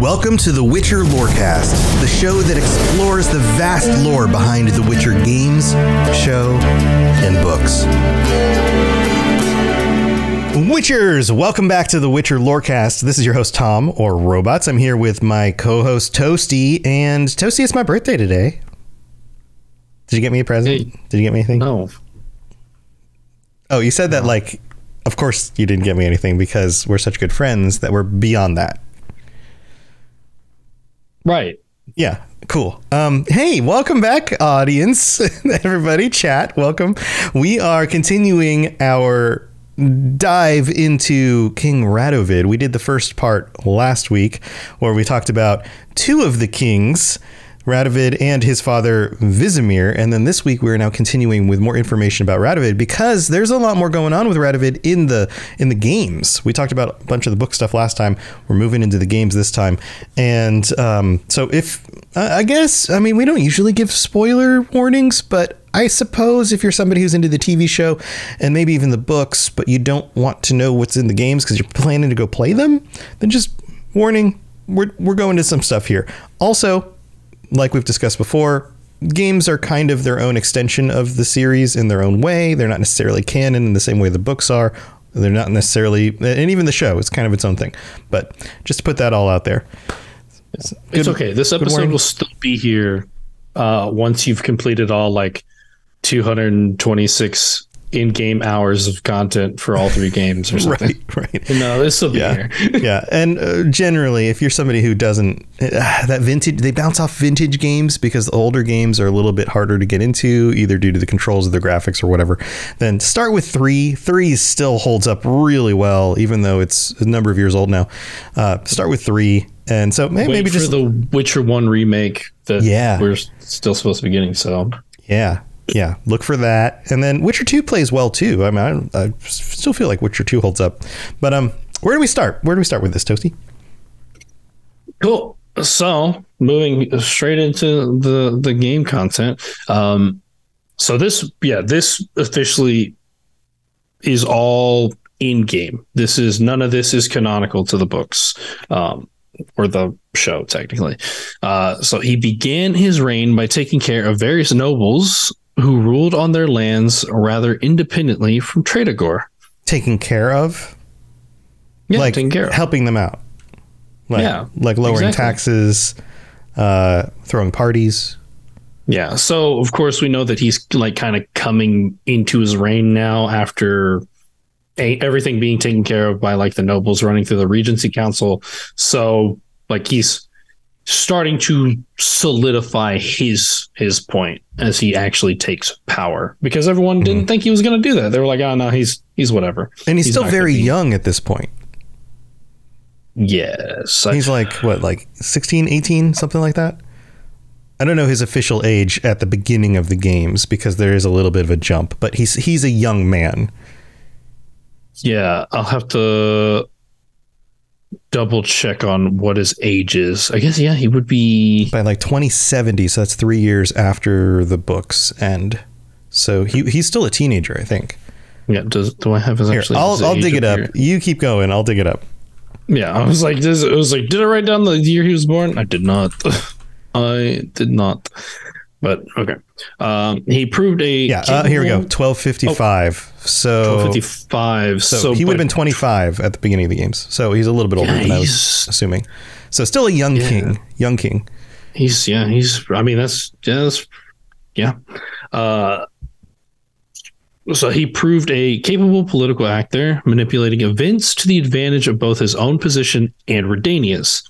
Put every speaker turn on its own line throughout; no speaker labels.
Welcome to the Witcher Lorecast, the show that explores the vast lore behind the Witcher games, show, and books. Witchers, welcome back to the Witcher Lorecast. This is your host Tom or Robots. I'm here with my co-host Toasty, and Toasty, it's my birthday today. Did you get me a present?
Hey.
Did you get me anything?
No.
Oh, you said that like, of course you didn't get me anything because we're such good friends that we're beyond that.
Right.
Yeah, cool. Um, hey, welcome back, audience, everybody, chat, welcome. We are continuing our dive into King Radovid. We did the first part last week where we talked about two of the kings. Radovid and his father Vizimir, and then this week we're now continuing with more information about Radovid because there's a lot more going on with Radovid in the in the games. We talked about a bunch of the book stuff last time. We're moving into the games this time, and um, so if I guess I mean we don't usually give spoiler warnings, but I suppose if you're somebody who's into the TV show and maybe even the books, but you don't want to know what's in the games because you're planning to go play them, then just warning. We're, we're going to some stuff here. Also, like we've discussed before, games are kind of their own extension of the series in their own way. They're not necessarily canon in the same way the books are. They're not necessarily, and even the show is kind of its own thing. But just to put that all out there.
It's
Good-
okay. This episode will still be here uh, once you've completed all like 226 in-game hours of content for all three games or something.
Right, right.
No, this will be
Yeah,
here.
yeah, and uh, generally, if you're somebody who doesn't uh, that vintage, they bounce off vintage games because the older games are a little bit harder to get into, either due to the controls of the graphics or whatever. Then start with three. Three still holds up really well, even though it's a number of years old now. Uh, start with three, and so maybe
for
just
the Witcher One remake that
Yeah.
we're still supposed to be getting. So
yeah. Yeah, look for that, and then Witcher Two plays well too. I mean, I, I still feel like Witcher Two holds up, but um, where do we start? Where do we start with this, Toasty?
Cool. So moving straight into the the game content. Um, so this, yeah, this officially is all in game. This is none of this is canonical to the books, um, or the show technically. Uh, so he began his reign by taking care of various nobles who ruled on their lands rather independently from Tretogor.
Taken care of.
Yeah,
like
taking care of.
helping them out. Like,
Yeah,
like lowering
exactly.
taxes, uh, throwing parties.
Yeah. So of course we know that he's like kind of coming into his reign now after a- everything being taken care of by like the nobles running through the Regency Council. So like he's starting to solidify his his point as he actually takes power because everyone
Mm-hmm.
didn't think he was going to do that. They were like, "Oh no, he's he's whatever."
And he's,
He's
still very young at this point.
Yes. I-
He's like, what, like 16, 18, something like that? I don't know his official age at the beginning of the games because there is a little bit of a jump, but he's he's a young man.
yeah, I'll have to double check on what his age is. I guess yeah, he would be
By like 2070, so that's three years after the books end. So he he's still a teenager, I think.
Yeah, does do I have his
Here,
actually?
I'll, I'll dig it up.
here?
You keep going. I'll dig it up.
Yeah, I was like, this, it was like, did I write down the year he was born? I did not. I did not. But okay, um, he proved a
Yeah, uh, here we go. 1255. So
Fifty five.
So,
So,
he would have been 25 at the beginning of the games. So he's a little bit older
Yeah,
than I was assuming. So still a young
Yeah.
king, young king.
He's yeah. He's. I mean, that's yeah. That's, yeah. Uh, so he proved a capable political actor, manipulating events to the advantage of both his own position and Redania's.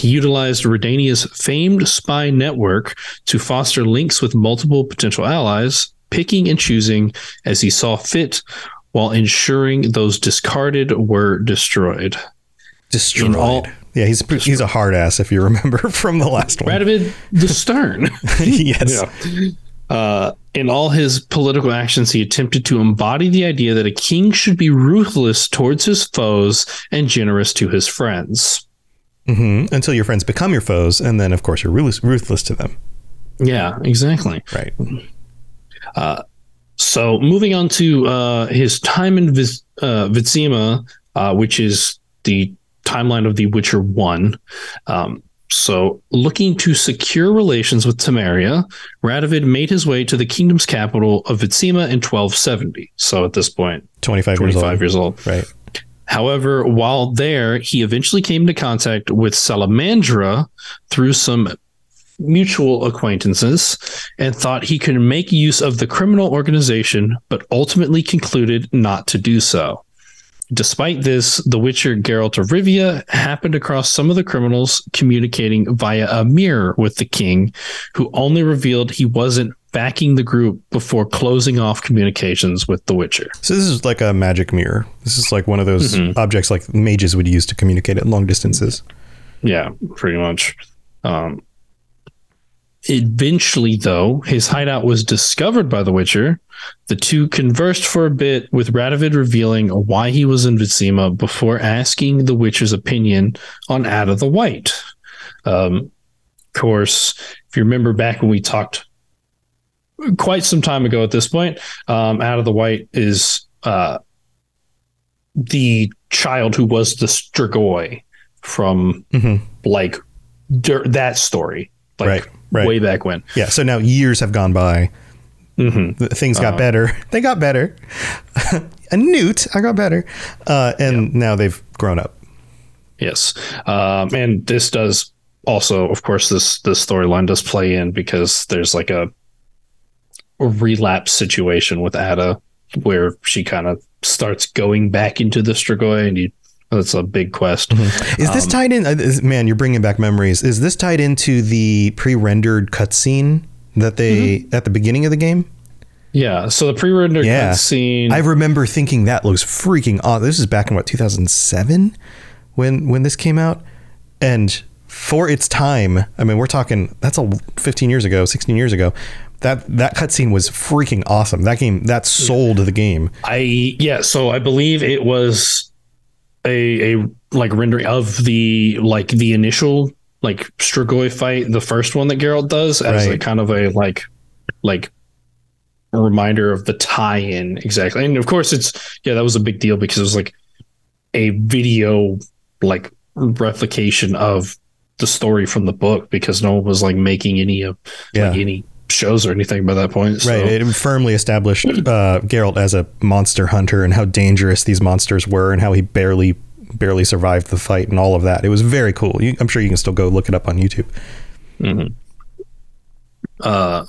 He utilized Redania's famed spy network to foster links with multiple potential allies, picking and choosing as he saw fit, while ensuring those discarded were destroyed.
Destroyed.
all-
yeah, he's he's a hard ass if you remember from the last one.
Radovid the Stern.
yes.
Uh, in all his political actions, he attempted to embody the idea that a king should be ruthless towards his foes and generous to his friends.
Hmm Until your friends become your foes, and then of course you're ruthless, ruthless to them.
Yeah, exactly.
Right.
So moving on to uh, his time in Viz- uh, Vizima, uh, which is the timeline of The Witcher One. Um, so, looking to secure relations with Temeria, Radovid made his way to the kingdom's capital of Vizima in 1270. So, at this point,
25,
25 years old.
Right.
However, while there, he eventually came into contact with Salamandra through some mutual acquaintances and thought he could make use of the criminal organization, but ultimately concluded not to do so. Despite this, the Witcher Geralt of Rivia happened across some of the criminals communicating via a mirror with the king, who only revealed he wasn't backing the group before closing off communications with the Witcher.
So this is like a magic mirror. This is like one of those mm-hmm. objects like mages would use to communicate at long distances.
Yeah, pretty much. Um, Eventually, though, his hideout was discovered by the Witcher. The two conversed for a bit, with Radovid revealing why he was in Vizima before asking the Witcher's opinion on Adda the White. Um, of course, if you remember back when we talked quite some time ago at this point, um, Adda the White is uh, the child who was the Strigoi from mm-hmm. like der- that story. Like,
right right.
way back when.
Yeah. So now years have gone by. Mm-hmm. Things got uh, better. They got better. a newt, I got better. Uh, and now they've grown up.
Yes. Um, and this does also, of course, this this storyline does play in because there's like a, a relapse situation with Adda where she kind of starts going back into the Strigoi and you that's a big quest.
Mm-hmm. Is this um, tied in? Uh, man, you're bringing back memories. Is this tied into the pre-rendered cutscene that they mm-hmm. at the beginning of the game?
Yeah. So the pre-rendered yeah. cutscene.
I remember thinking that looks freaking awesome. This is back in what 2007 when when this came out, and for its time, I mean, we're talking that's a 15 years ago, 16 years ago. That that cutscene was freaking awesome. That game that sold the game.
I yeah. So I believe it was a a like rendering of the like the initial like Strigoi fight, the first one that Geralt does, as right. a kind of a like like a reminder of the tie-in exactly. And of course, it's yeah, that was a big deal because it was like a video like replication of the story from the book because no one was like making any of yeah. like any shows or anything by that point.
So. Right. It firmly established uh, Geralt as a monster hunter and how dangerous these monsters were and how he barely barely survived the fight and all of that. It was very cool. You, I'm sure you can still go look it up on YouTube.
Mm-hmm. Uh,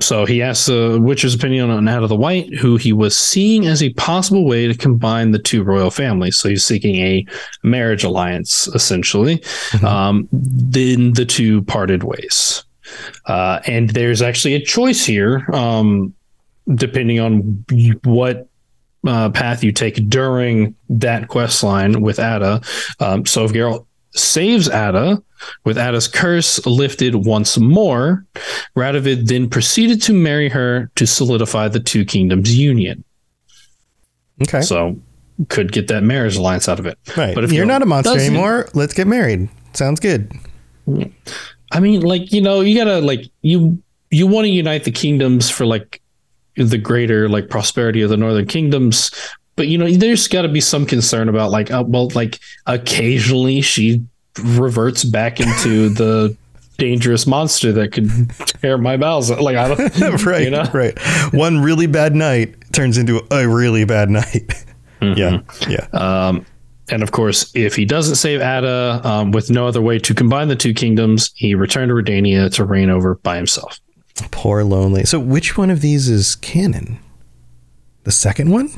so he asked the Witcher's opinion on Adda the White, who he was seeing as a possible way to combine the two royal families. So he's seeking a marriage alliance, essentially. Mm-hmm. Um, then the two parted ways. Uh, and there's actually a choice here, um, depending on what uh, path you take during that quest line with Adda. Um, so if Geralt saves Adda, with Adda's curse lifted once more, Radovid then proceeded to marry her to solidify the two kingdoms' union.
Okay.
So could get that marriage alliance out of it.
Right. But if you're not a monster anymore, let's get married. Sounds good.
I mean, like you know, you gotta like you you want to unite the kingdoms for like the greater like prosperity of the northern kingdoms, but you know, there's got to be some concern about like, uh, well, like occasionally she reverts back into the dangerous monster that could tear my bowels. Like I don't,
right, you know? right. One really bad night turns into a really bad night. Mm-hmm. Yeah, yeah.
Um, and of course, if he doesn't save Adda, um, with no other way to combine the two kingdoms, he returned to Redania to reign over by himself.
Poor lonely. So, which one of these is canon? The second one?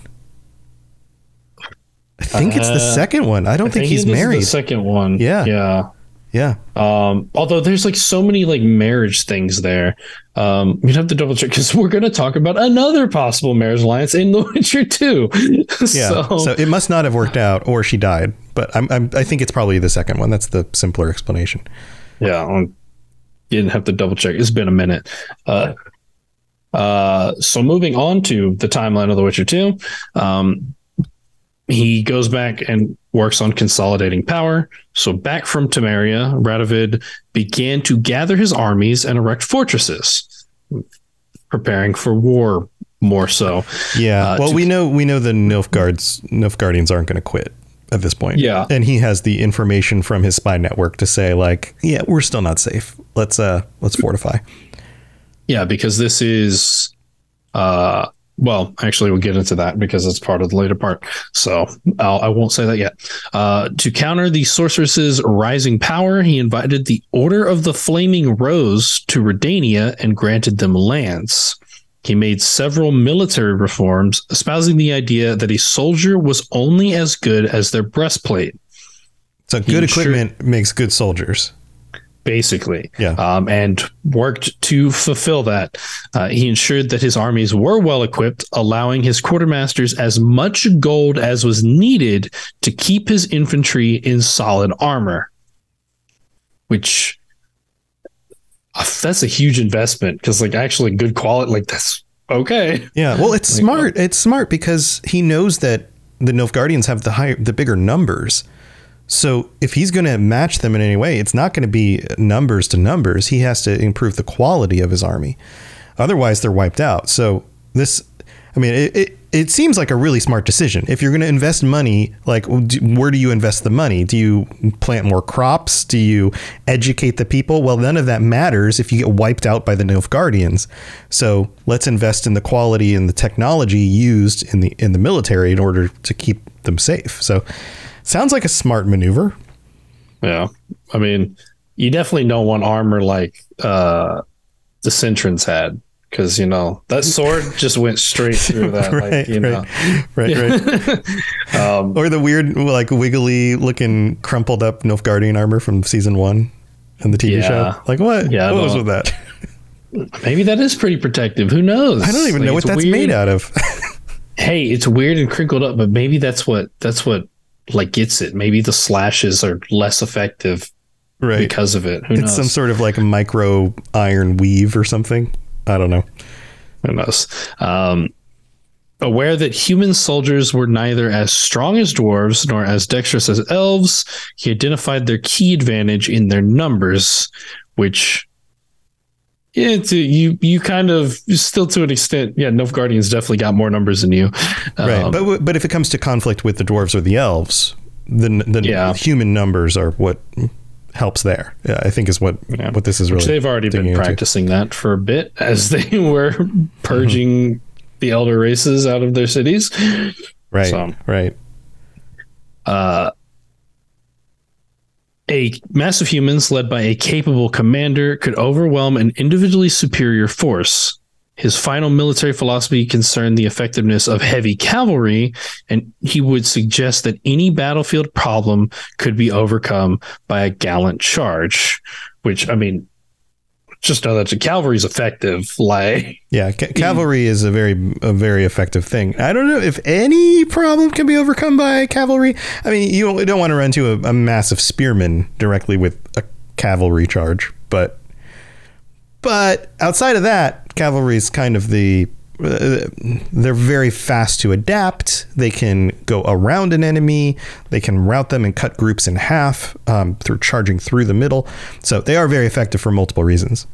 I think uh, it's the uh, second one. I don't I think, think, he's married. the
second one.
Yeah.
Yeah.
Yeah.
Um, although there's like so many like marriage things there. Um, you'd have to double check because we're going to talk about another possible marriage alliance in The Witcher 2.
yeah. So, so, it must not have worked out or she died, but I'm, I'm, i think it's probably the second one. That's the simpler explanation.
Yeah. Um, you didn't have to double check. It's been a minute. Uh, uh, so moving on to the timeline of The Witcher 2, um, he goes back and works on consolidating power. So, back from Temeria, Radovid began to gather his armies and erect fortresses, preparing for war more so.
Yeah. Uh, well, to, we know we know the Nilfgaards Nilfgaardians aren't going to quit. at this point.
Yeah.
and he has the information from his spy network to say like, yeah, we're still not safe. Let's uh let's fortify.
Yeah, because this is uh well, actually, we'll get into that because it's part of the later part. So I'll, I won't say that yet. Uh, to counter the sorceress's rising power, he invited the Order of the Flaming Rose to Redania and granted them lands. He made several military reforms, espousing the idea that a soldier was only as good as their breastplate.
So good
ensured-
equipment makes good soldiers.
Basically.
Yeah.
Um, and worked to fulfill that. Uh, he ensured that his armies were well equipped, allowing his quartermasters as much gold as was needed to keep his infantry in solid armor. Which uh, that's a huge investment because, like, actually, good quality, like, that's okay.
Yeah, well, it's
Like,
smart. It's smart because he knows that the Nilfgaardians have the higher, the bigger numbers. So if he's going to match them in any way, it's not going to be numbers to numbers. He has to improve the quality of his army. Otherwise, they're wiped out. So this, I mean, it, it, it seems like a really smart decision. If you're going to invest money, like where do you invest the money? Do you plant more crops? Do you educate the people? Well, none of that matters if you get wiped out by the Nilfgaardians. So let's invest in the quality and the technology used in the in the military in order to keep them safe. So sounds like a smart maneuver.
Yeah. I mean, you definitely don't want armor like uh, the Cintrans had because, you know, that sword just went straight through that. like,
right,
you know.
right, right, right.
Um,
Or the weird, like wiggly looking, crumpled up Nilfgaardian armor from season one in the TV
Yeah.
show. Like what?
Yeah,
what was with that?
maybe that is pretty protective. Who knows?
I don't even
Like,
know what that's
weird.
made out of.
Hey, it's weird and crinkled up, but maybe that's what that's what like gets it. Maybe the slashes are less effective
right.
because of it. Who
It's
knows?
some sort of like a micro iron weave or something. I don't know.
Who knows? Um, aware that human soldiers were neither as strong as dwarves nor as dexterous as elves, he identified their key advantage in their numbers, which yeah, it's, you you kind of still to an extent, yeah. Nilfgaardians definitely got more numbers than you,
Right.
Um,
but but if it comes to conflict with the dwarves or the elves, then the
Yeah.
human numbers are what helps there. Yeah, I think is what
Yeah.
what this is
which
really.
they've already been
digging into.
practicing that for a bit as they were purging the elder races out of their cities.
Right.
So-
Right.
uh, a mass of humans led by a capable commander could overwhelm an individually superior force. His final military philosophy concerned the effectiveness of heavy cavalry, and he would suggest that any battlefield problem could be overcome by a gallant charge. Which, I mean, just know that the cavalry effective. Like,
Yeah, ca- mm. cavalry is a very a very effective thing. I don't know if any problem can be overcome by cavalry. I mean, you don't, want to run into a, a massive spearman directly with a cavalry charge, but but outside of that, cavalry is kind of the they're very fast to adapt. They can go around an enemy. They can route them and cut groups in half um, through charging through the middle. So they are very effective for multiple reasons.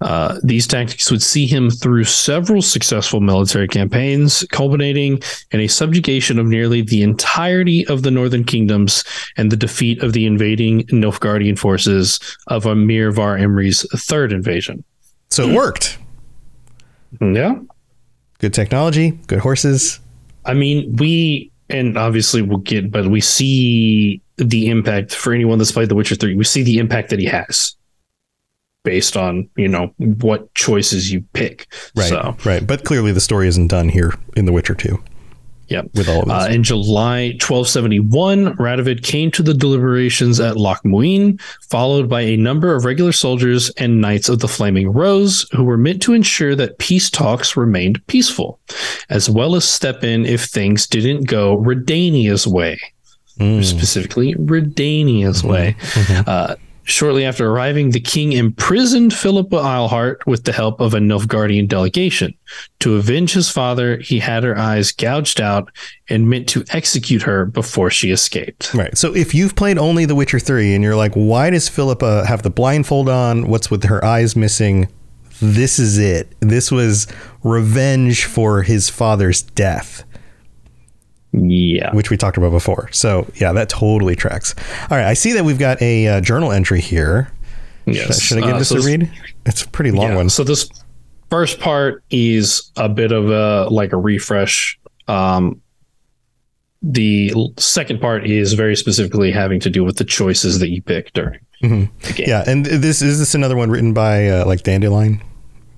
Uh, these tactics would see him through several successful military campaigns, culminating in a subjugation of nearly the entirety of the northern kingdoms and the defeat of the invading Nilfgaardian forces of Emhyr var Emreis's third invasion.
So it worked.
Yeah.
Good technology, good horses.
I mean, we, and obviously we'll get, but we see the impact for anyone that's played The Witcher 3. We see the impact that he has based on, you know, what choices you pick.
Right.
So,
Right. But clearly the story isn't done here in The Witcher 2
yeah.
with all of this.
Uh, in July 1271, Radovid came to the deliberations at Loc Muinne, followed by a number of regular soldiers and knights of the Flaming Rose who were meant to ensure that peace talks remained peaceful, as well as step in if things didn't go Redania's way,
Mm.
specifically Redania's way. Uh, Shortly after arriving, the king imprisoned Philippa Eilhart with the help of a Nilfgaardian delegation. To avenge his father, he had her eyes gouged out and meant to execute her before she escaped.
Right. So if you've played only The Witcher 3 and you're like, why does Philippa have the blindfold on? What's with her eyes missing? This is it. This was revenge for his father's death.
Yeah.
which we talked about before. So yeah, that totally tracks. All right, I see that we've got a uh, journal entry here.
Yes.
Should I give
Uh,
this
so
a read? It's a pretty long
yeah,
one.
So this first part is a bit of a like a refresh. Um, the second part is very specifically having to do with the choices that you pick during
Mhm.
the game.
Yeah, and this is this another one written by uh, like Dandelion.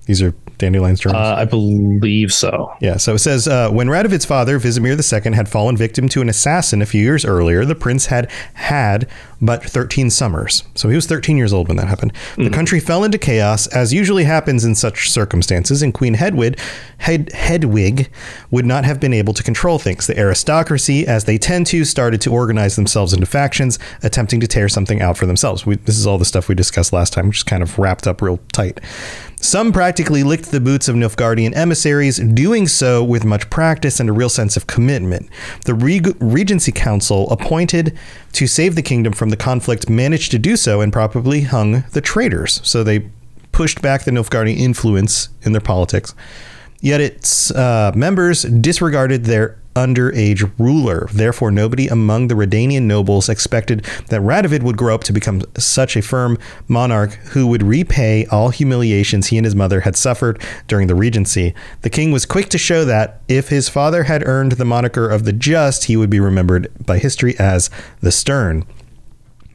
These are Dandelion's journals.
Uh, I believe so.
Yeah, so it says uh, when Radovid's father, Vizimir II, had fallen victim to an assassin a few years earlier, the prince had had but 13 summers. So he was 13 years old when that happened. The country fell into chaos, as usually happens in such circumstances, and Queen Hedwig, Hed, Hedwig would not have been able to control things. The aristocracy, as they tend to, started to organize themselves into factions, attempting to tear something out for themselves. We, this is all the stuff we discussed last time, which is kind of wrapped up real tight. Some practically licked the boots of Nilfgaardian emissaries, doing so with much practice and a real sense of commitment. The Reg- Regency Council, appointed to save the kingdom from the conflict, managed to do so and probably hung the traitors. So they pushed back the Nilfgaardian influence in their politics. Yet its uh, members disregarded their underage ruler. Therefore, nobody among the Redanian nobles expected that Radovid would grow up to become such a firm monarch who would repay all humiliations he and his mother had suffered during the regency. The king was quick to show that if his father had earned the moniker of the just, he would be remembered by history as the stern.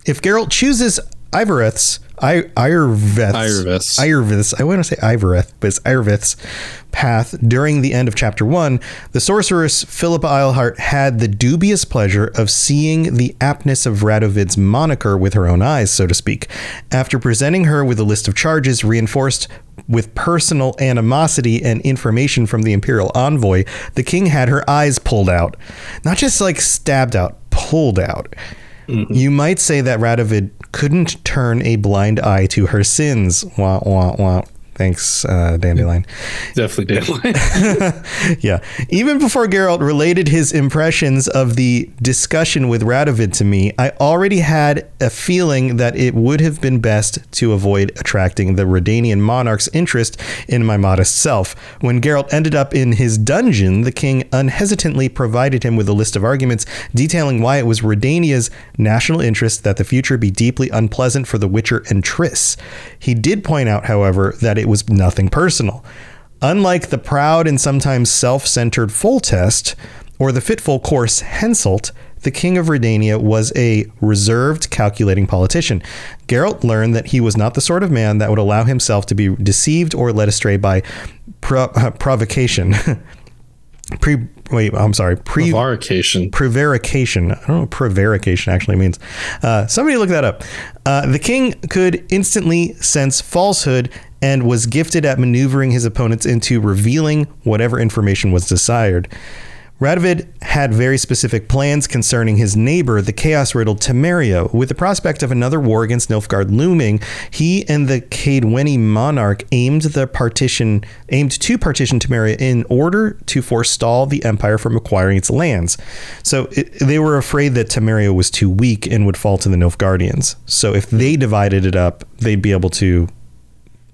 If Geralt chooses Ivareth's I
Iorveth's
Iorveth's. I want to say Ivareth, but it's Iorveth's path during the end of chapter one, the sorceress Philippa Eilhart had the dubious pleasure of seeing the aptness of Radovid's moniker with her own eyes, so to speak. After presenting her with a list of charges reinforced with personal animosity and information from the imperial envoy, the king had her eyes pulled out. Not just like stabbed out, pulled out. Mm-hmm. You might say that Radovid couldn't turn a blind eye to her sins. Wah, wah, wah. Thanks, uh, Dandelion.
Definitely did.
yeah. Even before Geralt related his impressions of the discussion with Radovid to me, I already had a feeling that it would have been best to avoid attracting the Redanian monarch's interest in my modest self. When Geralt ended up in his dungeon, the king unhesitantly provided him with a list of arguments detailing why it was Redania's national interest that the future be deeply unpleasant for the Witcher and Triss. He did point out, however, that it was nothing personal. Unlike the proud and sometimes self centered Foltest or the fitful coarse Henselt, the king of Redania was a reserved, calculating politician. Geralt learned that he was not the sort of man that would allow himself to be deceived or led astray by pro- uh, provocation. Pre, wait, I'm sorry. Pre,
Prevarication.
prevarication. I don't know what prevarication actually means. Uh, somebody look that up. Uh, the king could instantly sense falsehood and was gifted at maneuvering his opponents into revealing whatever information was desired. Radovid had very specific plans concerning his neighbor, the chaos-riddled Temeria. With the prospect of another war against Nilfgaard looming, he and the Kaedweni monarch aimed the partition aimed to partition Temeria in order to forestall the empire from acquiring its lands. So it, they were afraid that Temeria was too weak and would fall to the Nilfgaardians. So if they divided it up, they'd be able to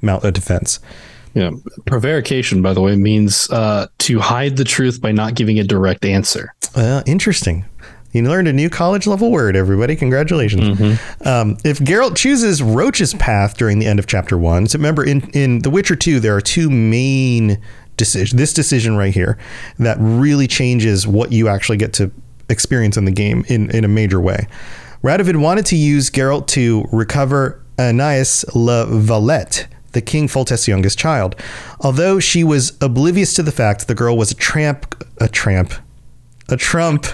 mount a defense.
Yeah. Prevarication, by the way, means uh, to hide the truth by not giving a direct answer.
Uh, interesting. You learned a new college level word, everybody. Congratulations. Um, if Geralt chooses Roach's path during the end of chapter one, so remember in, in The Witcher 2, there are two main decisions. This decision right here that really changes what you actually get to experience in the game in, in a major way. Radovid wanted to use Geralt to recover Anais La Valette, the King Foltest's youngest child. Although she was oblivious to the fact the girl was a tramp, a tramp, a trump.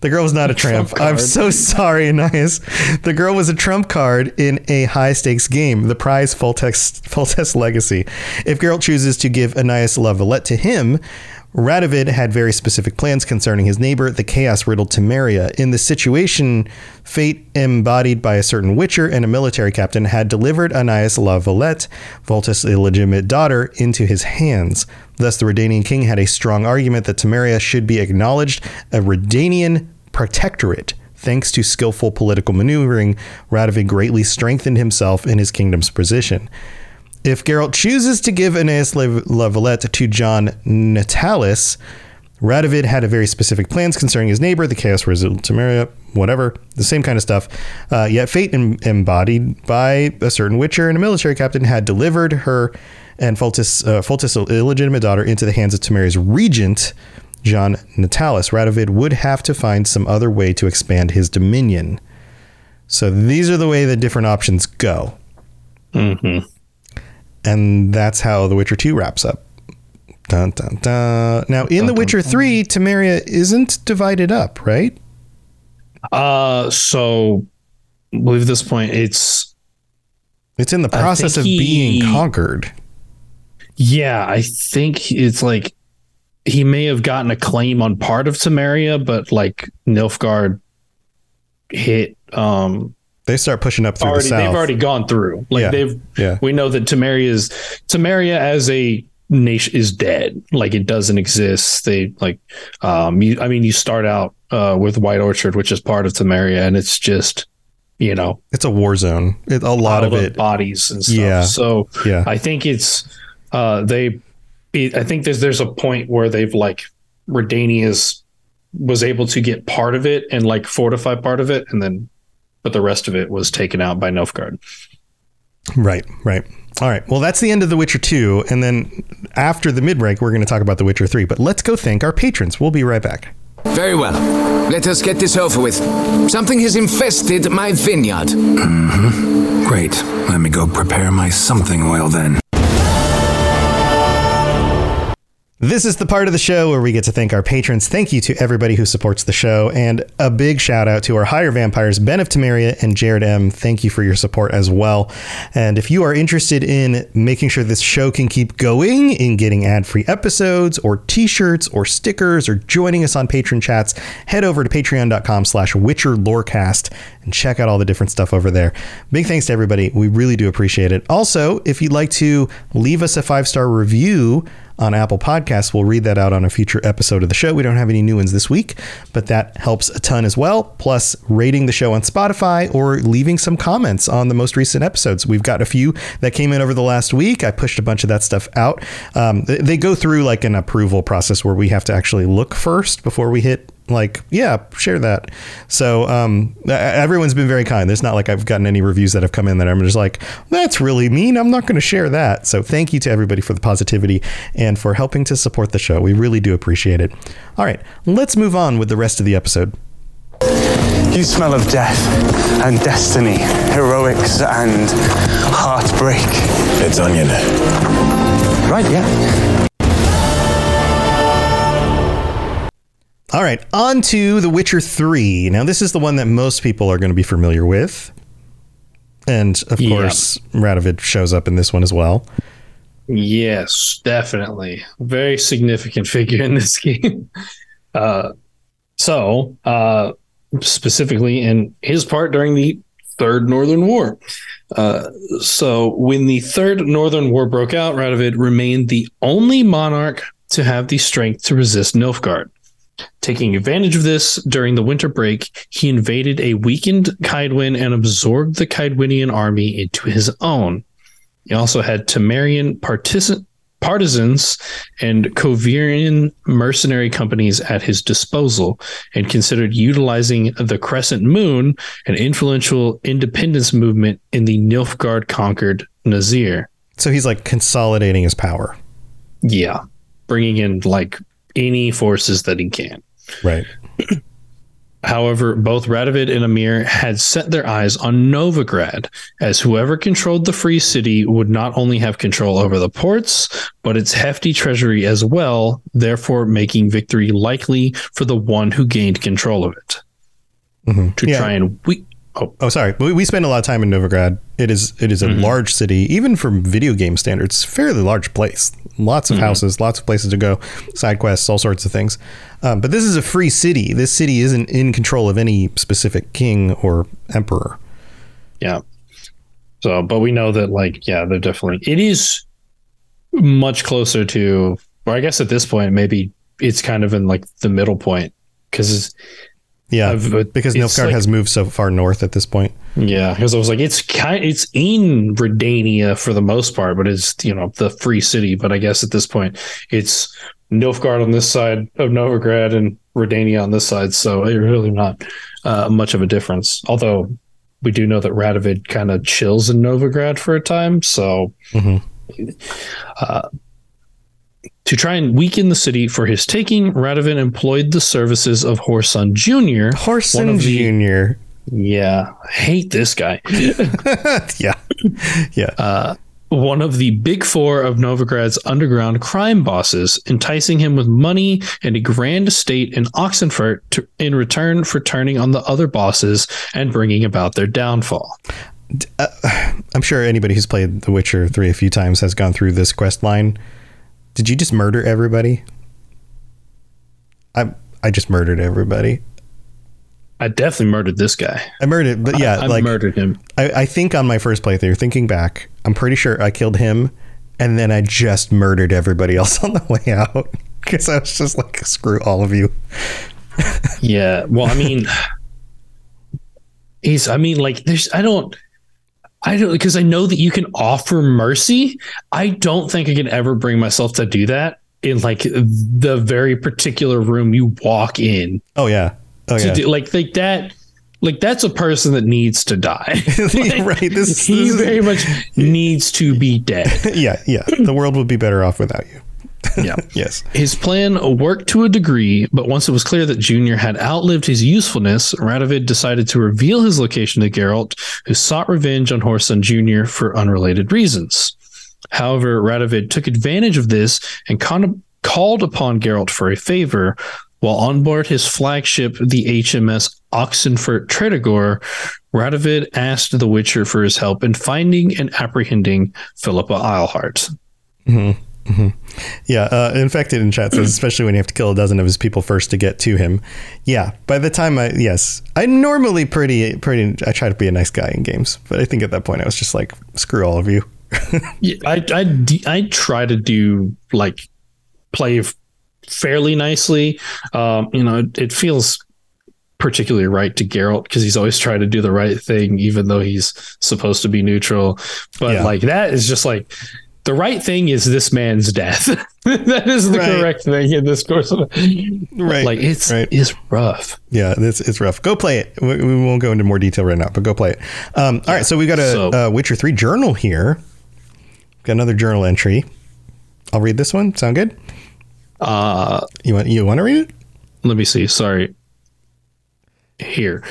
The girl was not a tramp.
trump
I'm so sorry, Anais. The girl was a trump card in a high stakes game, the prize Foltest, Foltest Legacy. If Geralt chooses to give Anais La Valette to him, Radovid had very specific plans concerning his neighbor, the chaos riddled Temeria. In the situation, fate embodied by a certain witcher and a military captain had delivered Anais La Valette, Voltus' illegitimate daughter, into his hands. Thus, the Redanian king had a strong argument that Temeria should be acknowledged a Redanian protectorate. Thanks to skillful political maneuvering, Radovid greatly strengthened himself in his kingdom's position. If Geralt chooses to give Anais La La to John Natalis, Radovid had a very specific plans concerning his neighbor, the Chaos Wizard Temeria, whatever, the same kind of stuff. Uh, yet fate em- embodied by a certain Witcher and a military captain had delivered her and Foltis, uh, illegitimate daughter into the hands of Temeria's regent, John Natalis. Radovid would have to find some other way to expand his dominion. So these are the way the different options go.
Mm-hmm.
And that's how The Witcher 2 wraps up. Dun, dun, dun. Now, in The Witcher 3, Temeria isn't divided up, right?
Uh, so I believe at this point it's
It's in the process of
think
being conquered.
yeah, I think it's like he may have gotten a claim on part of Temeria, but like Nilfgaard hit um
They start pushing up through
already
the south.
they've already gone through. Like
Yeah.
they've
yeah.
we know that Temeria is Temeria as a nation is dead. Like it doesn't exist. They like um you I mean you start out uh with White Orchard, which is part of Temeria, and it's just you know
It's a war zone. It, a lot of it.
bodies and stuff.
Yeah.
So
Yeah.
I think it's uh they it, I think there's there's a point where they've like Redania's was able to get part of it and like fortify part of it and then but the rest of it was taken out by Nilfgaard.
Right, right. All right. Well, that's the end of The Witcher 2. And then after the mid break, we're going to talk about The Witcher 3. But let's go thank our patrons. We'll be right back.
Very well. Let us get this over with. Something has infested my vineyard. Mm-hmm.
Great. Let me go prepare my something oil then.
This is the part of the show where we get to thank our patrons. Thank you to everybody who supports the show, and a big shout out to our higher vampires, Ben of Temeria and Jared M. Thank you for your support as well. And if you are interested in making sure this show can keep going, in getting ad free episodes, or t shirts, or stickers, or joining us on patron chats, head over to patreon.com slash Witcher Lorecast and check out all the different stuff over there. Big thanks to everybody. We really do appreciate it. Also, if you'd like to leave us a five star review, on Apple Podcasts. We'll read that out on a future episode of the show. We don't have any new ones this week, but that helps a ton as well. Plus, rating the show on Spotify or leaving some comments on the most recent episodes. We've got a few that came in over the last week. I pushed a bunch of that stuff out. Um, they- they go through like an approval process where we have to actually look first before we hit like yeah share that. So um everyone's been very kind. There's not like i've gotten any reviews that have come in that i'm just like that's really mean. I'm not going to share that. So thank you to everybody for the positivity and for helping to support the show. We really do appreciate it. All right let's move on with the rest of the episode.
You smell of death and destiny, heroics and heartbreak.
It's onion.
Right, yeah.
All right on to the witcher 3 now this is the one that most people are going to be familiar with and of
Yeah.
course radovid shows up in this one as well
Yes, definitely. Very significant figure in this game. Uh, so, uh, specifically in his part during the Third Northern War. Uh, so, when the Third Northern War broke out, Radovid remained the only monarch to have the strength to resist Nilfgaard. Taking advantage of this during the winter break, he invaded a weakened Kaedwen and absorbed the Kaedwenian army into his own. He also had Temerian partisan, partisans and Kovirian mercenary companies at his disposal and considered utilizing the Crescent Moon, an influential independence movement in the Nilfgaard conquered Nazair.
so he's like consolidating his power
Yeah. Bringing in like any forces that he can.
right
However, both Radovid and Emhyr had set their eyes on Novigrad, as whoever controlled the free city would not only have control over the ports, but its hefty treasury as well, therefore making victory likely for the one who gained control of it. Mm-hmm. To
Yeah.
try and we oh
Oh, sorry. We, we spend a lot of time in Novigrad. It is it is a large city, even from video game standards. Fairly large place. Lots of houses, lots of places to go, side quests, all sorts of things. Um, but this is a free city. This city isn't in control of any specific king or emperor.
yeah. So but we know that like yeah, they're definitely it is much closer to or I guess at this point maybe it's kind of in like the middle point because
Yeah,
I've-
because Nilfgaard
like-
has moved so far north at this point.
Yeah, because I was like, it's kind, it's in Redania for the most part, but it's you know the free city. But I guess at this point, it's Nilfgaard on this side of Novigrad and Redania on this side, so it's really not uh, much of a difference. Although we do know that Radovid kind of chills in Novigrad for a time, so.
Mhm.
Uh, to try and weaken the city for his taking, Radovan employed the services of Whoreson Jr. Whoreson
Junior.
Yeah, I hate this guy.
yeah, yeah.
Uh, one of the big four of Novigrad's underground crime bosses, enticing him with money and a grand estate in Oxenfurt to, in return for turning on the other bosses and bringing about their downfall.
Uh, I'm sure anybody who's played The Witcher 3 a few times has gone through this quest line. Did you just murder everybody? I I just murdered everybody.
I definitely murdered this guy.
I murdered, but yeah,
I, I
like
murdered him.
I, I think on my first playthrough, thinking back, I'm pretty sure I killed him, and then I just murdered everybody else on the way out because I was just like, screw all of you.
Yeah. Well, I mean, he's. I mean, like, there's. I don't. I don't because I know that you can offer mercy. I don't think I can ever bring myself to do that in like the very particular room you walk in
Oh yeah, oh yeah.
do like like that. Like that's a person that needs to die. Like,
right. This,
he
this is-
very much needs to be dead.
yeah, yeah. The world would be better off without you.
Yeah.
Yes.
His plan worked to a degree, but once it was clear that Junior had outlived his usefulness, Radovid decided to reveal his location to Geralt, who sought revenge on Whoreson Jr. for unrelated reasons. However, Radovid took advantage of this and con- called upon Geralt for a favor. While on board his flagship, the HMS Oxenfurt Tredogor, Radovid asked the Witcher for his help in finding and apprehending Philippa Eilhart. Mm-hmm.
Yeah, uh, infected in chat says, especially when you have to kill a dozen of his people first to get to him. Yeah, by the time I yes, I normally pretty pretty I try to be a nice guy in games, but I think at that point I was just like, screw all of you.
Yeah, I I I try to do like play f- fairly nicely. Um, you know, it, it feels particularly right to Geralt because he's always trying to do the right thing, even though he's supposed to be neutral. But
Yeah.
like that is just like the right thing is this man's death. that is the
Right.
correct thing in this course. Of
Right,
Like it's
right.
it's rough.
Yeah, it's it's rough. Go play it. We, we won't go into more detail right now, but go play it. Um, all right, so we got a
So-
uh, Witcher three journal here. Got another journal entry. I'll read this one. Sound good?
Uh,
You want you want to read it?
let me see. Sorry. Here.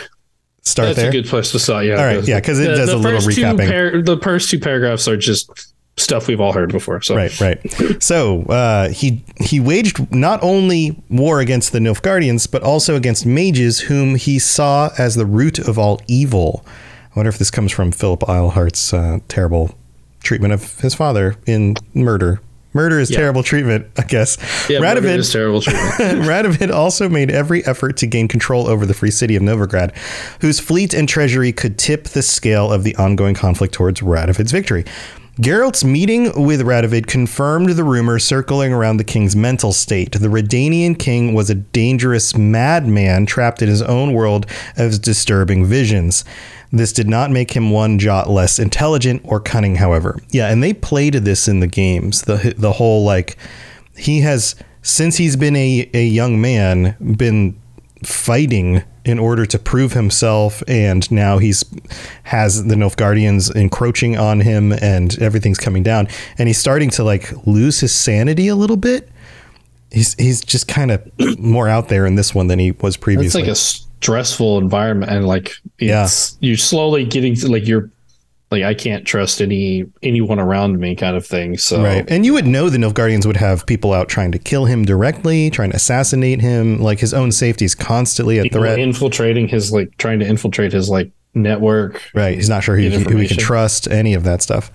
Start
That's
there.
a good place to start. Yeah.
All right. Yeah, because it
the-
does
the
a little recapping.
par- the first two paragraphs are just stuff we've all heard before. So
Right, right. So uh, he he waged not only war against the Nilfgaardians, but also against mages, whom he saw as the root of all evil. I wonder if this comes from Philip Eilhart's uh, terrible treatment of his father in murder. Murder is
Yeah.
terrible treatment, I guess.
yeah, murder
Radovid,
is terrible treatment.
Radovid also made every effort to gain control over the free city of Novigrad, whose fleet and treasury could tip the scale of the ongoing conflict towards Radovid's victory. Geralt's meeting with Radovid confirmed the rumor circling around the king's mental state. The Redanian king was a dangerous madman trapped in his own world of disturbing visions. This did not make him one jot less intelligent or cunning, however. Yeah, and they played this in the games. The the whole like he has since he's been a, a young man been fighting in order to prove himself and now he's has the Nilfgaardians encroaching on him and everything's coming down. And he's starting to like lose his sanity a little bit. He's he's just kind of more out there in this one than he was previously.
It's like a stressful environment, and like it's you're slowly getting to like you're like I can't trust any anyone around me kind of thing. So
Right. And you would know the Nilfgaardians would have people out trying to kill him directly, trying to assassinate him. Like his own safety is constantly at threat.
infiltrating his like trying to infiltrate his like network.
Right. He's not sure who, he, who he can trust, any of that stuff.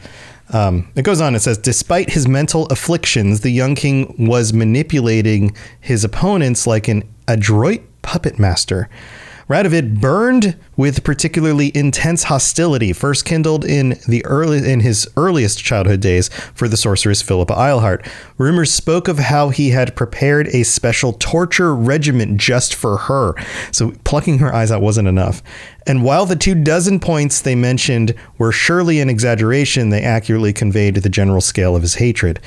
Um, it goes on. It says, despite his mental afflictions, the young king was manipulating his opponents like an adroit puppet master. Radovid burned with particularly intense hostility, first kindled in the early in his earliest childhood days for the sorceress Philippa Eilhart. Rumors spoke of how he had prepared a special torture regiment just for her. So plucking her eyes out wasn't enough. And while the two dozen points they mentioned were surely an exaggeration, they accurately conveyed the general scale of his hatred.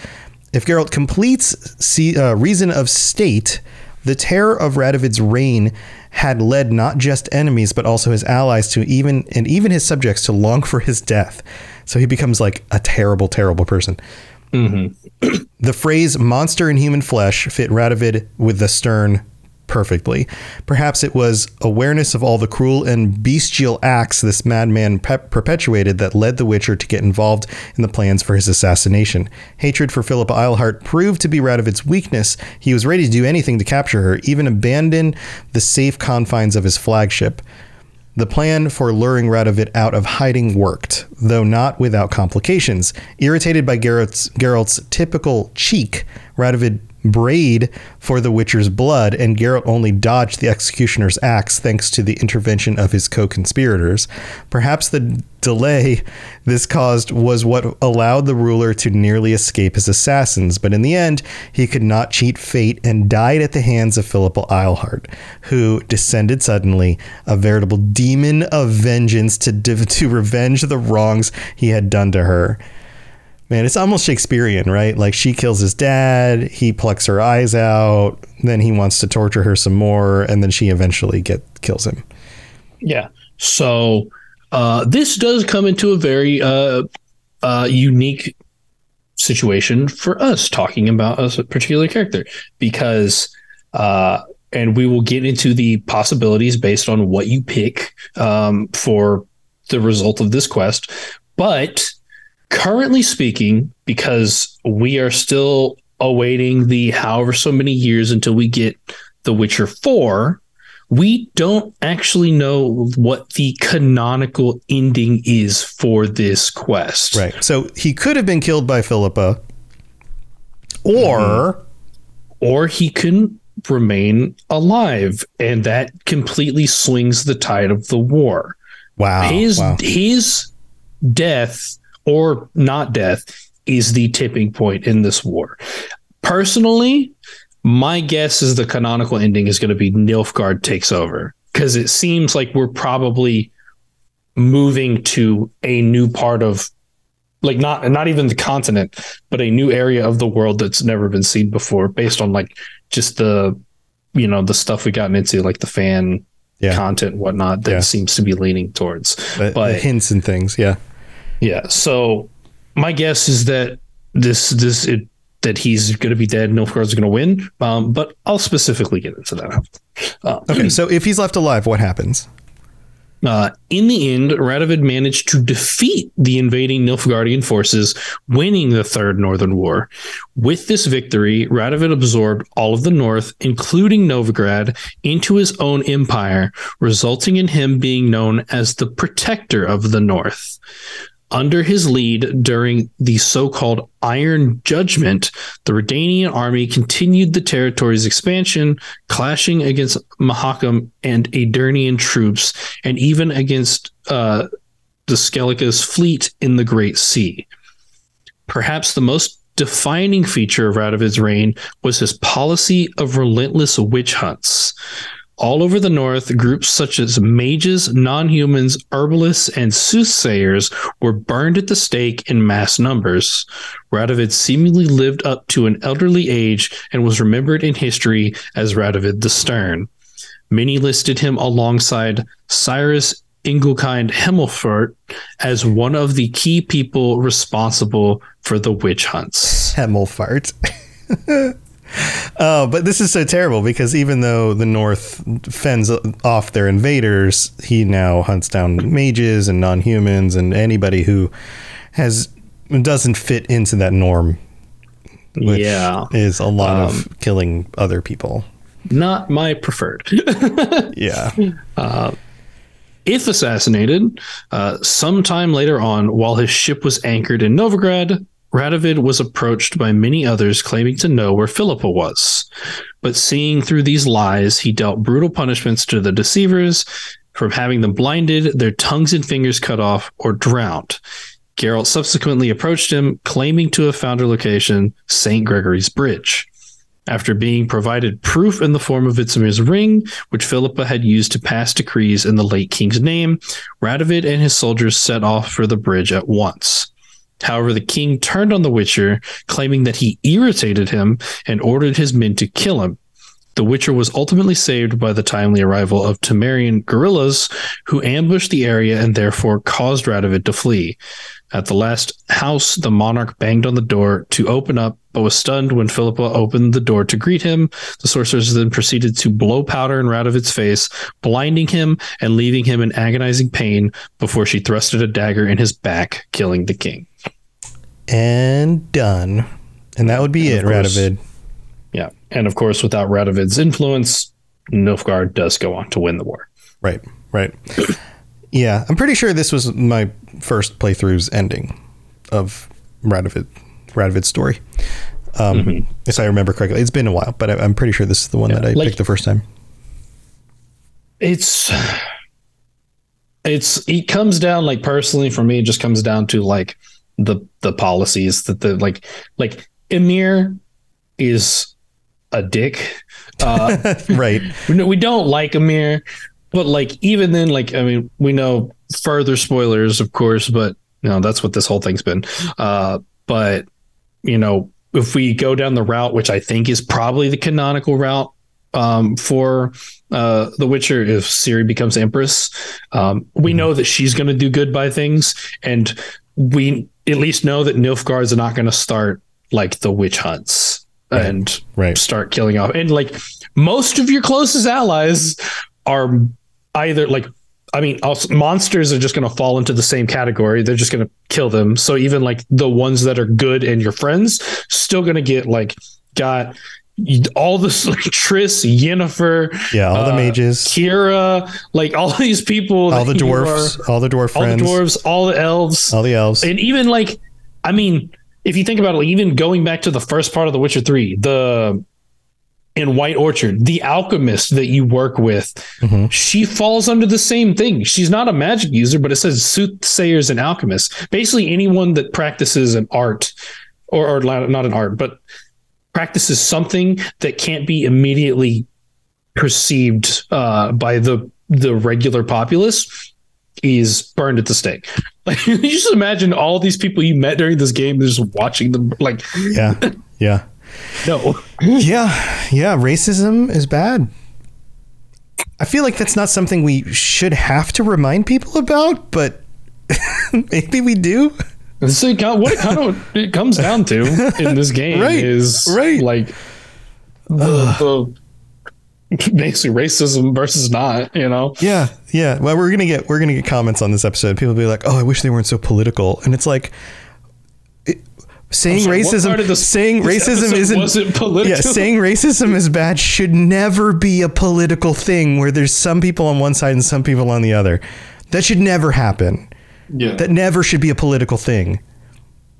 If Geralt completes see, uh, Reason of State, the terror of Radovid's reign had led not just enemies but also his allies to even and even his subjects to long for his death. So he becomes like a terrible, terrible person. Mm-hmm. the phrase "monster in human flesh" fit Radovid with the stern perfectly. Perhaps it was awareness of all the cruel and bestial acts this madman pe- perpetuated that led the Witcher to get involved in the plans for his assassination. Hatred for Philippa Eilhart proved to be Radovid's weakness. He was ready to do anything to capture her, even abandon the safe confines of his flagship. The plan for luring Radovid out of hiding worked, though not without complications. Irritated by Geralt's, Geralt's typical cheek, Radovid brayed for the Witcher's blood, and Geralt only dodged the executioner's axe thanks to the intervention of his co conspirators. Perhaps the delay this caused was what allowed the ruler to nearly escape his assassins, but in the end, he could not cheat fate and died at the hands of Philippa Eilhart, who descended suddenly, a veritable demon of vengeance to, to revenge the wrongs he had done to her. Man, it's almost Shakespearean, right? Like she kills his dad, he plucks her eyes out, then he wants to torture her some more, and then she eventually get kills him.
Yeah. So uh, this does come into a very uh, uh, unique situation for us talking about a particular character because, uh, and we will get into the possibilities based on what you pick um, for the result of this quest. But currently speaking, because we are still awaiting the however so many years until we get The Witcher 4, we don't actually know what the canonical ending is for this quest.
Right. So he could have been killed by Philippa, or
mm-hmm. or he can remain alive, and that completely swings the tide of the war.
Wow.
His
wow.
his death or not death is the tipping point in this war. Personally, my guess is the canonical ending is going to be Nilfgaard takes over because it seems like we're probably moving to a new part of like not not even the continent but a new area of the world that's never been seen before based on like just the you know the stuff we gotten into like the fan
Yeah.
content and whatnot that
Yeah.
seems to be leaning towards
the,
but
the hints and things. Yeah.
Yeah. So my guess is that this this it, that he's going to be dead. Nilfgaard's going to win. Um, but I'll specifically get into that. Uh,
Okay. So if he's left alive, what happens?
uh, in the end, Radovid managed to defeat the invading Nilfgaardian forces, winning the Third Northern War. With this victory, Radovid absorbed all of the North, including Novigrad, into his own empire, resulting in him being known as the Protector of the North. Under his lead during the so called Iron Judgment, the Redanian army continued the territory's expansion, clashing against Mahakam and Aedirnian troops, and even against uh, the Skellige's fleet in the Great Sea. Perhaps the most defining feature of Radovid's reign was his policy of relentless witch hunts. All over the north, groups such as mages, non humans, herbalists, and soothsayers were burned at the stake in mass numbers. Radovid seemingly lived up to an elderly age and was remembered in history as Radovid the Stern. Many listed him alongside Cyrus Engelkind Hemmelfart as one of the key people responsible for the witch hunts.
Hemmelfart. Oh, but this is so terrible because even though the North fends off their invaders, he now hunts down mages and non-humans and anybody who has doesn't fit into that norm. Which
Yeah.
is a lot of killing other people.
Not my preferred.
Yeah,
if assassinated, uh, sometime later on, while his ship was anchored in Novigrad, Radovid was approached by many others claiming to know where Philippa was. But seeing through these lies, he dealt brutal punishments to the deceivers from having them blinded, their tongues and fingers cut off, or drowned. Geralt subsequently approached him, claiming to have found her location, St. Gregory's Bridge. After being provided proof in the form of Vizimir's ring, which Philippa had used to pass decrees in the late king's name, Radovid and his soldiers set off for the bridge at once. However, the king turned on the Witcher, claiming that he irritated him and ordered his men to kill him. The Witcher was ultimately saved by the timely arrival of Temerian guerrillas, who ambushed the area and therefore caused Radovid to flee. At the last house, the monarch banged on the door to open up, but was stunned when Philippa opened the door to greet him. The sorceress then proceeded to blow powder in Radovid's face, blinding him and leaving him in agonizing pain before she thrusted a dagger in his back, killing the king.
And done. And that would be
And
it,
course-
Radovid.
Yeah. And of course, without Radovid's influence, Nilfgaard does go on to win the war.
Right, right. Yeah, I'm pretty sure this was my first playthrough's ending of Radovid, Radovid's story. Um, If I remember correctly, it's been a while, but I, I'm pretty sure this is the one that I
like-
picked the first time.
it's it's it comes down like personally for me it just comes down to like the the policies that the like like Emhyr is a dick uh
right.
we we don't like Emhyr but like even then like I mean we know further spoilers of course but you know that's what this whole thing's been uh but you know if we go down the route which I think is probably the canonical route um, for uh, The Witcher if Ciri becomes Empress. Um, we know that she's going to do good by things, and we at least know that Nilfgaard's are not going to start like the witch hunts and
Right.
start killing off. And like most of your closest allies are either like. I mean, also, monsters are just going to fall into the same category. They're just going to kill them. So even like the ones that are good and your friends, still going to get like got all this like Triss, Yennefer,
Yeah, all the
uh,
mages,
Keira, like all these people,
all the dwarfs,
are-
all the dwarf friends,
all the dwarves, all the elves,
all the elves.
and even like, I mean, if you think about it, like even going back to the first part of The Witcher Three, the in White Orchard, the alchemist that you work with,
Mhm.
she falls under the same thing. She's not a magic user, but it says soothsayers and alchemists. Basically, anyone that practices an art, or, or not an art, but practices something that can't be immediately perceived uh, by the the regular populace is burned at the stake. Like you just imagine all these people you met during this game just watching them like
yeah, yeah,
no.
yeah, yeah. Racism is bad. I feel like that's not something we should have to remind people about, but maybe we do.
So what it kind of it comes down to in this game
Right,
is
right.
like the, the basically racism versus not, you know.
Yeah, yeah. Well, we're gonna get we're gonna get comments on this episode. People will be like, "Oh, I wish they weren't so political," and it's like. It, saying
sorry,
racism,
part of this-
saying
this
racism isn't
political?
Yeah, saying racism is bad should never be a political thing where there's some people on one side and some people on the other. That should never happen.
Yeah.
That never should be a political thing.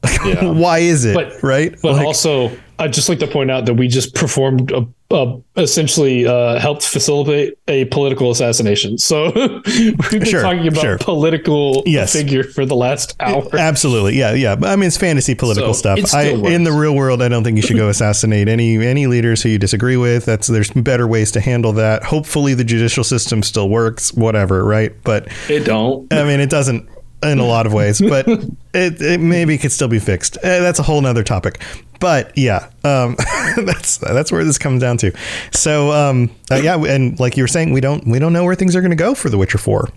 Yeah.
Why is it?
but
right?
But
Like-
also, I'd just like to point out that we just performed a, a essentially uh, helped facilitate a political assassination. So we've been
Sure,
talking about
sure.
political
Yes.
figure for the last hour.
Absolutely, yeah, yeah. I mean, it's fantasy political
So,
stuff. I, in the real world, I don't think you should go assassinate any any leaders who you disagree with. That's there's better ways to handle that. Hopefully, the judicial system still works. Whatever, right? But
It don't.
I mean, it doesn't in a lot of ways, but it, it maybe could still be fixed. Uh, that's a whole nother topic. But yeah, um, that's that's where this comes down to. So um, uh, yeah, and like you were saying, we don't we don't know where things are going to go for The Witcher Four.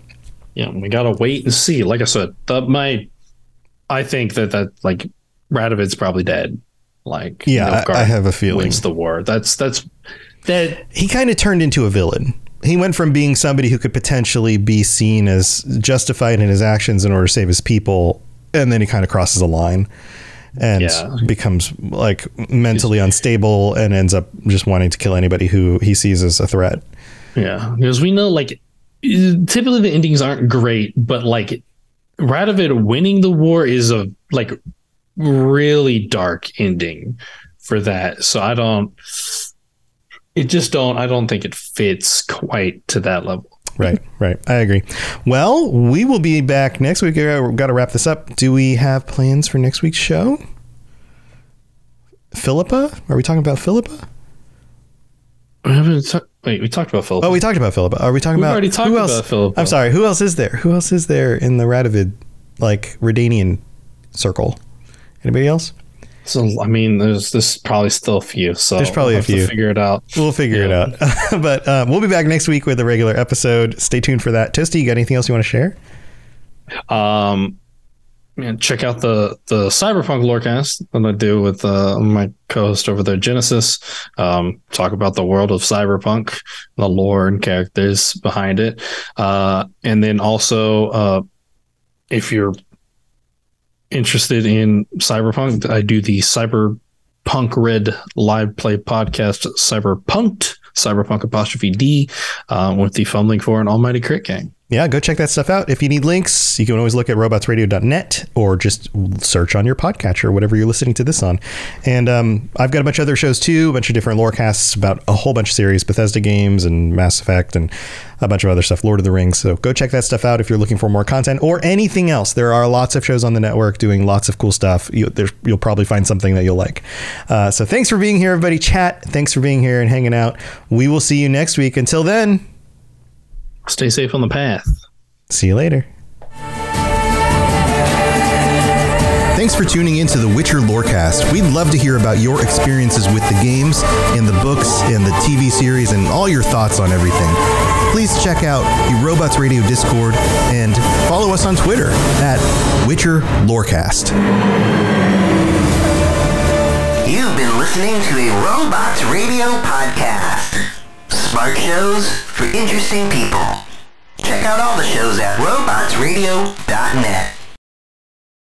Yeah, we gotta wait and see. Like I said, the, my, I think that that like Radovid's probably dead. Like
Yeah, I- I have a feeling.
wins the war. That's that's that.
he kind of turned into a villain. He went from being somebody who could potentially be seen as justified in his actions in order to save his people, and then he kind of crosses a line and
Yeah.
becomes like mentally unstable and ends up just wanting to kill anybody who he sees as a threat.
Yeah, because we know like typically the endings aren't great, but like Radovid winning the war is a like really dark ending for that. So I don't. It just don't. I don't think it fits quite to that level.
Right, right. I agree. Well, we will be back next week. We've got to wrap this up. Do we have plans for next week's show? Philippa? Are we talking about Philippa?
We haven't ta- wait, we talked about Philip.
Oh, we talked about Philippa. Are we talking
We've
about
already talked
who else?
about Philippa.
I'm sorry. Who else is there? Who else is there in the Radovid, like Redanian circle? Anybody else?
So I mean, there's this probably still a few. So
There's probably
we'll
a few.
figure it out.
We'll figure
Yeah.
it out. but um, we'll be back next week with a regular episode. Stay tuned for that. Toasty, you got anything else you want to share?
Um, man, check out the the Cyberpunk Lorecast that I do with uh, my co-host over there, Genesis. Um, talk about the world of Cyberpunk, the lore and characters behind it, uh, and then also uh, if you're interested in Cyberpunk, I do the Cyberpunk Red live play podcast, Cyberpunked. Cyberpunk apostrophe D uh, with the fumbling for an almighty crit gang.
Yeah, go check that stuff out. If you need links, you can always look at robotsradio.net or just search on your podcatcher, whatever you're listening to this on. And um, I've got a bunch of other shows too, a bunch of different lorecasts about a whole bunch of series, Bethesda games and Mass Effect and a bunch of other stuff, Lord of the Rings. So go check that stuff out if you're looking for more content or anything else. There are lots of shows on the network doing lots of cool stuff. You, you'll probably find something that you'll like. Uh, so thanks for being here, everybody. Chat. Thanks for being here and hanging out. We will see you next week. Until then,
Stay safe on the path.
See you later. Thanks for tuning in to the Witcher Lorecast. We'd love to hear about your experiences with the games and the books and the TV series and all your thoughts on everything. Please check out the Robots Radio Discord and follow us on Twitter at Witcher Lorecast.
You've been listening to a Robots Radio podcast. Smart shows for interesting people. Check out all the shows at robotsradio.net.